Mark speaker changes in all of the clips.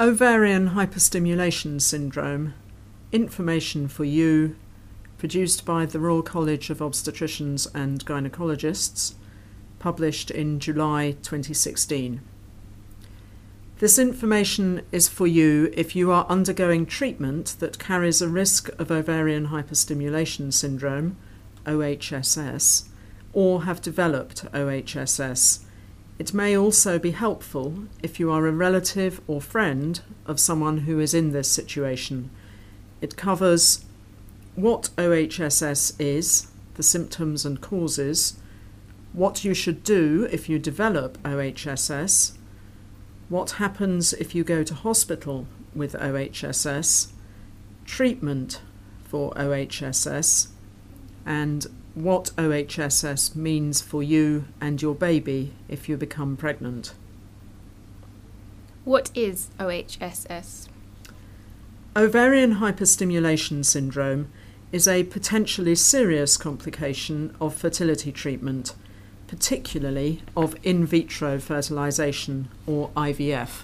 Speaker 1: Ovarian hyperstimulation syndrome. Information for you, produced by the Royal College of Obstetricians and Gynecologists, published in July 2016. This information is for you if you are undergoing treatment that carries a risk of ovarian hyperstimulation syndrome, OHSS, or have developed OHSS. It may also be helpful if you are a relative or friend of someone who is in this situation. It covers what OHSS is, the symptoms and causes, what you should do if you develop OHSS what happens if you go to hospital with OHSS, treatment for OHSS, and what OHSS means for you and your baby if you become pregnant.
Speaker 2: What is OHSS?
Speaker 1: Ovarian hyperstimulation syndrome is a potentially serious complication of fertility treatment particularly of in vitro fertilization or IVF.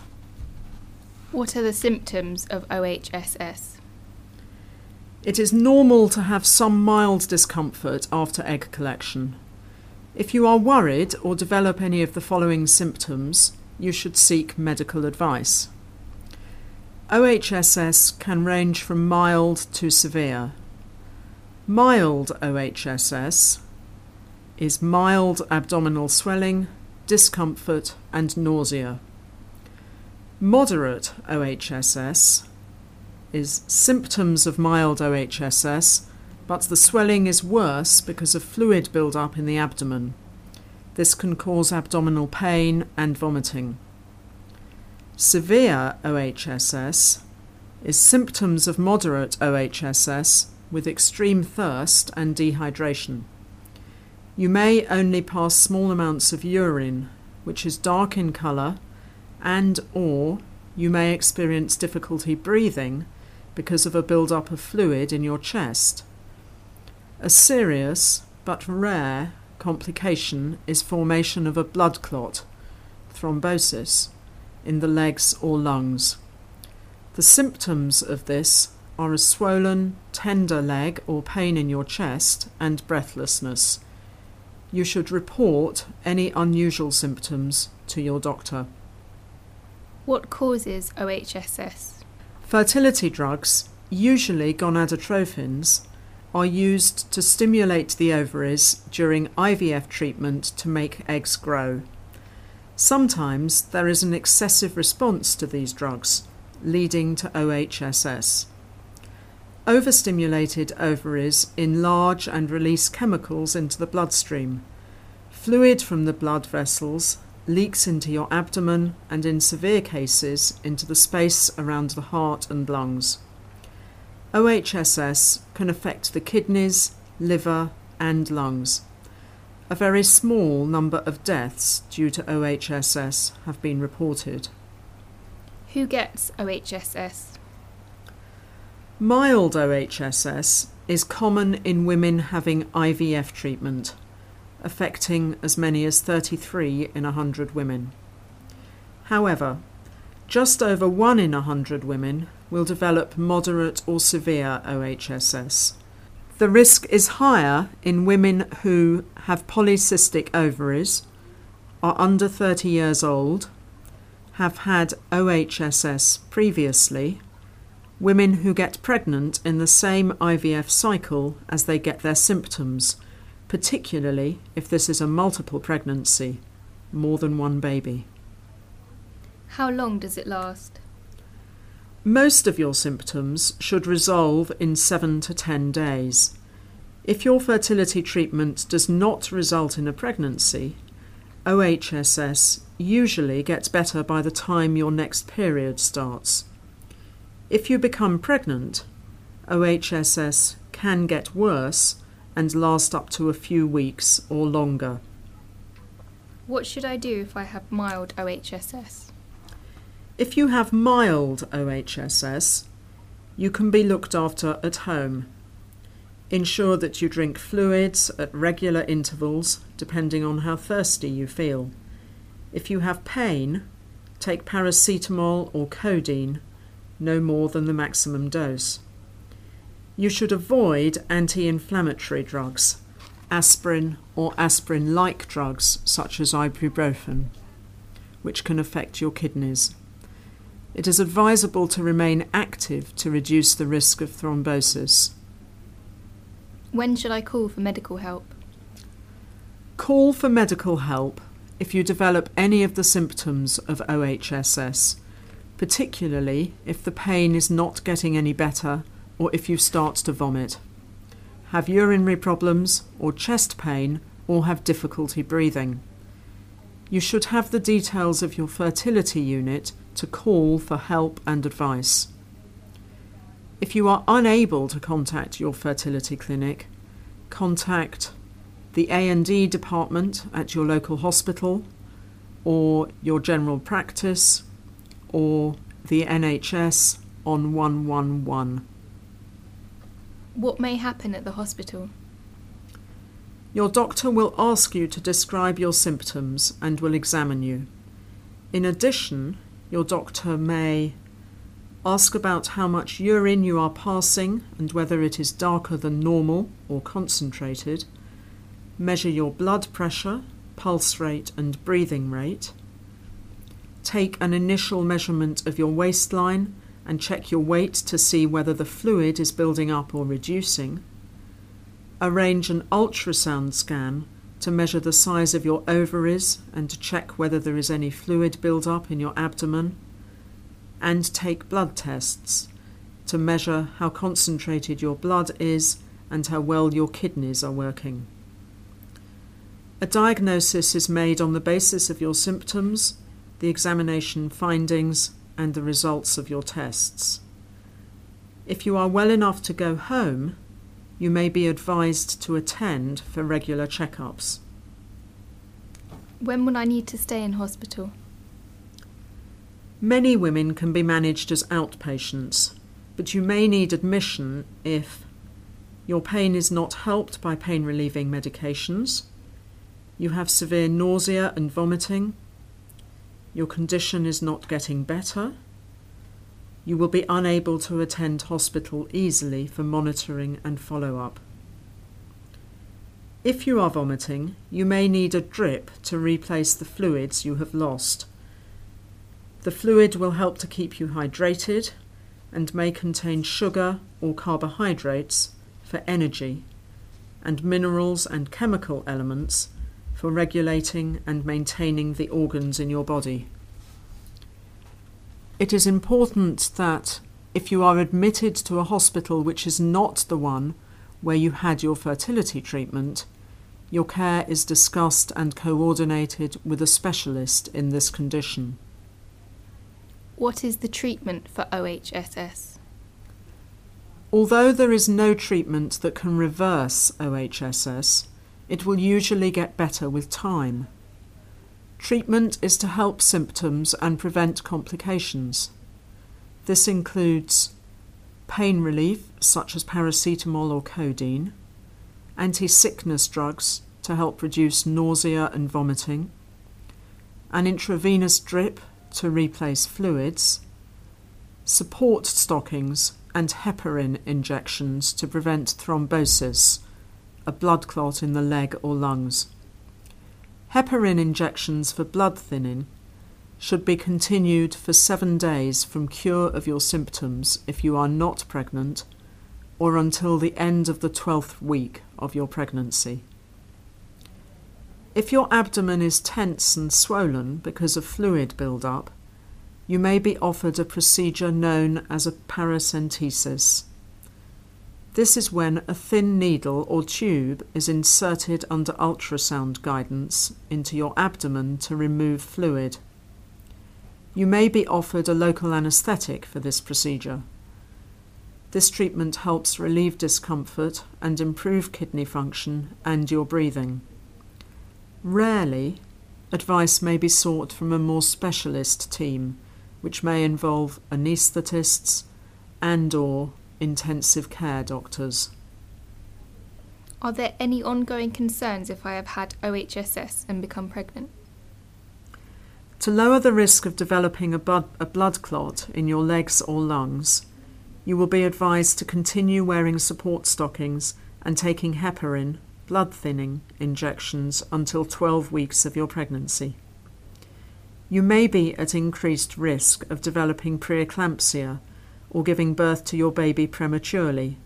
Speaker 2: What are the symptoms of OHSS?
Speaker 1: It is normal to have some mild discomfort after egg collection. If you are worried or develop any of the following symptoms, you should seek medical advice. OHSS can range from mild to severe. Mild OHSS is mild abdominal swelling, discomfort, and nausea. Moderate OHSS is symptoms of mild OHSS, but the swelling is worse because of fluid buildup in the abdomen. This can cause abdominal pain and vomiting. Severe OHSS is symptoms of moderate OHSS with extreme thirst and dehydration. You may only pass small amounts of urine, which is dark in colour, and or you may experience difficulty breathing because of a build-up of fluid in your chest. A serious but rare complication is formation of a blood clot, thrombosis, in the legs or lungs. The symptoms of this are a swollen, tender leg or pain in your chest and breathlessness you should report any unusual symptoms to your doctor.
Speaker 2: What causes OHSS?
Speaker 1: Fertility drugs, usually gonadotrophins, are used to stimulate the ovaries during IVF treatment to make eggs grow. Sometimes there is an excessive response to these drugs, leading to OHSS. Overstimulated ovaries enlarge and release chemicals into the bloodstream. Fluid from the blood vessels leaks into your abdomen and, in severe cases, into the space around the heart and lungs. OHSS can affect the kidneys, liver, and lungs. A very small number of deaths due to OHSS have been reported.
Speaker 2: Who gets OHSS?
Speaker 1: Mild OHSS is common in women having IVF treatment, affecting as many as 33 in 100 women. However, just over 1 in 100 women will develop moderate or severe OHSS. The risk is higher in women who have polycystic ovaries, are under 30 years old, have had OHSS previously, women who get pregnant in the same IVF cycle as they get their symptoms, particularly if this is a multiple pregnancy, more than one baby.
Speaker 2: How long does it last?
Speaker 1: Most of your symptoms should resolve in 7 to 10 days. If your fertility treatment does not result in a pregnancy, OHSS usually gets better by the time your next period starts. If you become pregnant, OHSS can get worse and last up to a few weeks or longer.
Speaker 2: What should I do if I have mild OHSS?
Speaker 1: If you have mild OHSS, you can be looked after at home. Ensure that you drink fluids at regular intervals depending on how thirsty you feel. If you have pain, take paracetamol or codeine, no more than the maximum dose. You should avoid anti inflammatory drugs, aspirin or aspirin like drugs such as ibuprofen, which can affect your kidneys. It is advisable to remain active to reduce the risk of thrombosis.
Speaker 2: When should I call for medical help?
Speaker 1: Call for medical help if you develop any of the symptoms of OHSS, particularly if the pain is not getting any better or if you start to vomit, have urinary problems or chest pain, or have difficulty breathing. You should have the details of your fertility unit to call for help and advice. If you are unable to contact your fertility clinic, contact the A&E department at your local hospital or your general practice or the NHS on 111.
Speaker 2: What may happen at the hospital?
Speaker 1: Your doctor will ask you to describe your symptoms and will examine you. In addition, your doctor may ask about how much urine you are passing and whether it is darker than normal or concentrated, measure your blood pressure, pulse rate, and breathing rate, take an initial measurement of your waistline and check your weight to see whether the fluid is building up or reducing. Arrange an ultrasound scan to measure the size of your ovaries and to check whether there is any fluid build-up in your abdomen. And take blood tests to measure how concentrated your blood is and how well your kidneys are working. A diagnosis is made on the basis of your symptoms, the examination findings, and the results of your tests. If you are well enough to go home, you may be advised to attend for regular checkups.
Speaker 2: When will I need to stay in hospital?
Speaker 1: Many women can be managed as outpatients, but you may need admission if your pain is not helped by pain relieving medications, you have severe nausea and vomiting, your condition is not getting better. You will be unable to attend hospital easily for monitoring and follow up. If you are vomiting, you may need a drip to replace the fluids you have lost. The fluid will help to keep you hydrated and may contain sugar or carbohydrates for energy and minerals and chemical elements for regulating and maintaining the organs in your body. It is important that if you are admitted to a hospital which is not the one where you had your fertility treatment, your care is discussed and coordinated with a specialist in this condition.
Speaker 2: What is the treatment for OHSS?
Speaker 1: Although there is no treatment that can reverse OHSS, it will usually get better with time. Treatment is to help symptoms and prevent complications. This includes pain relief, such as paracetamol or codeine, anti sickness drugs to help reduce nausea and vomiting, an intravenous drip to replace fluids, support stockings, and heparin injections to prevent thrombosis a blood clot in the leg or lungs. Heparin injections for blood thinning should be continued for seven days from cure of your symptoms if you are not pregnant or until the end of the 12th week of your pregnancy. If your abdomen is tense and swollen because of fluid build-up, you may be offered a procedure known as a paracentesis. This is when a thin needle or tube is inserted under ultrasound guidance into your abdomen to remove fluid. You may be offered a local anaesthetic for this procedure. This treatment helps relieve discomfort and improve kidney function and your breathing. Rarely, advice may be sought from a more specialist team, which may involve anaesthetists and or intensive care doctors.
Speaker 2: Are there any ongoing concerns if I have had OHSS and become pregnant?
Speaker 1: To lower the risk of developing a blood, a blood clot in your legs or lungs, you will be advised to continue wearing support stockings and taking heparin, blood thinning injections until 12 weeks of your pregnancy. You may be at increased risk of developing preeclampsia or giving birth to your baby prematurely.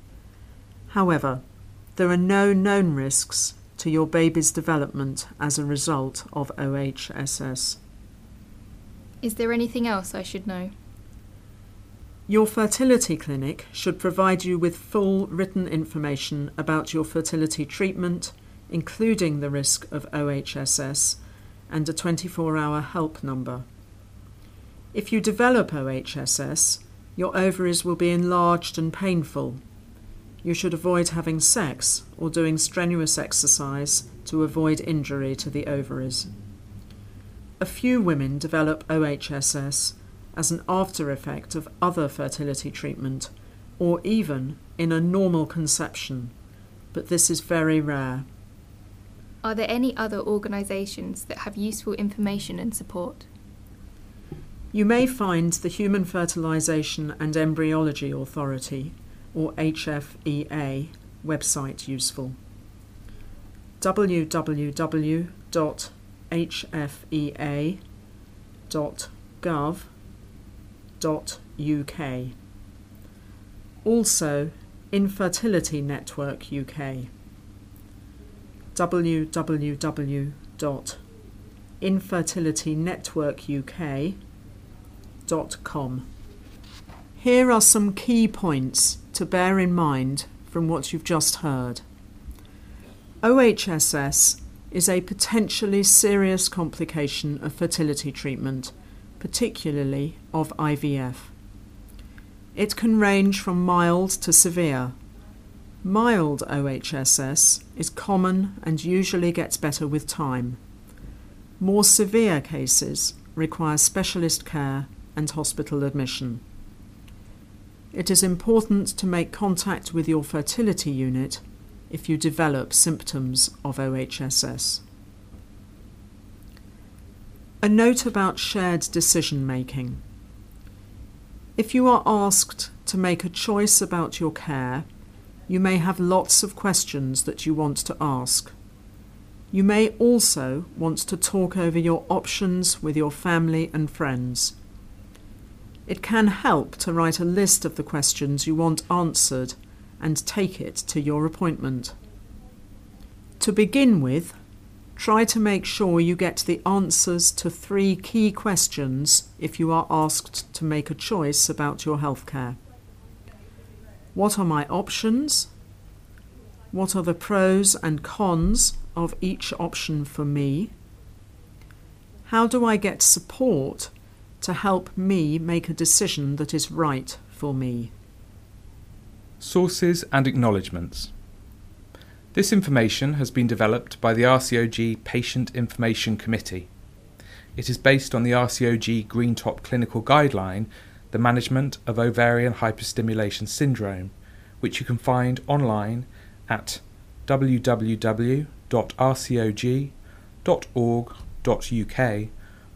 Speaker 1: However, there are no known risks to your baby's development as a result of OHSS.
Speaker 2: Is there anything else I should know?
Speaker 1: Your fertility clinic should provide you with full written information about your fertility treatment, including the risk of OHSS, and a 24 hour help number. If you develop OHSS, your ovaries will be enlarged and painful. You should avoid having sex or doing strenuous exercise to avoid injury to the ovaries. A few women develop OHSS as an after effect of other fertility treatment or even in a normal conception, but this is very rare.
Speaker 2: Are there any other organisations that have useful information and support?
Speaker 1: You may find the Human Fertilisation and Embryology Authority, or HFEA, website useful. www.hfea.gov.uk. Also, Infertility Network UK. www.infertilitynetworkuk.com. Here are some key points to bear in mind from what you've just heard. OHSS is a potentially serious complication of fertility treatment particularly of IVF. It can range from mild to severe. Mild OHSS is common and usually gets better with time. More severe cases require specialist care and hospital admission. It is important to make contact with your fertility unit if you develop symptoms of OHSS. A note about shared decision making. If you are asked to make a choice about your care, you may have lots of questions that you want to ask. You may also want to talk over your options with your family and friends. It can help to write a list of the questions you want answered and take it to your appointment. To begin with, Try to make sure you get the answers to three key questions if you are asked to make a choice about your healthcare. What are my options? What are the pros and cons of each option for me? How do I get support to help me make a decision that is right for me?
Speaker 3: Sources and acknowledgements. This information has been developed by the RCOG Patient Information Committee. It is based on the RCOG Green Top Clinical Guideline, The Management of Ovarian Hyperstimulation Syndrome, which you can find online at www.rcog.org.uk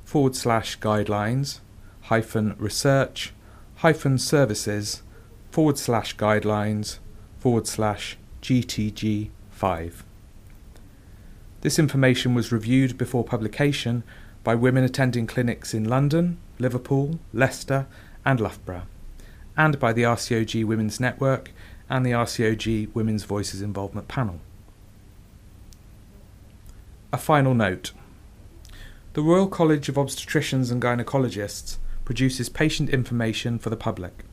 Speaker 3: forward slash guidelines hyphen research hyphen services forward slash guidelines forward slash GTG 5. This information was reviewed before publication by women attending clinics in London, Liverpool, Leicester, and Loughborough, and by the RCOG Women's Network and the RCOG Women's Voices Involvement Panel. A final note The Royal College of Obstetricians and Gynecologists produces patient information for the public.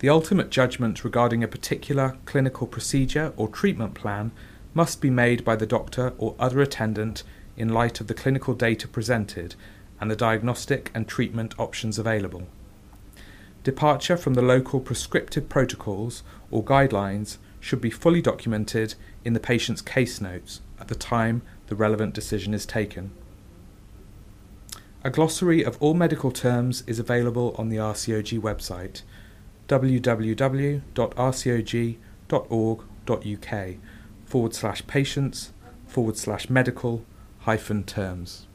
Speaker 3: The ultimate judgment regarding a particular clinical procedure or treatment plan must be made by the doctor or other attendant in light of the clinical data presented and the diagnostic and treatment options available. Departure from the local prescriptive protocols or guidelines should be fully documented in the patient's case notes at the time the relevant decision is taken. A glossary of all medical terms is available on the RCOG website www.rcog.org.uk forward slash patients forward slash medical hyphen terms.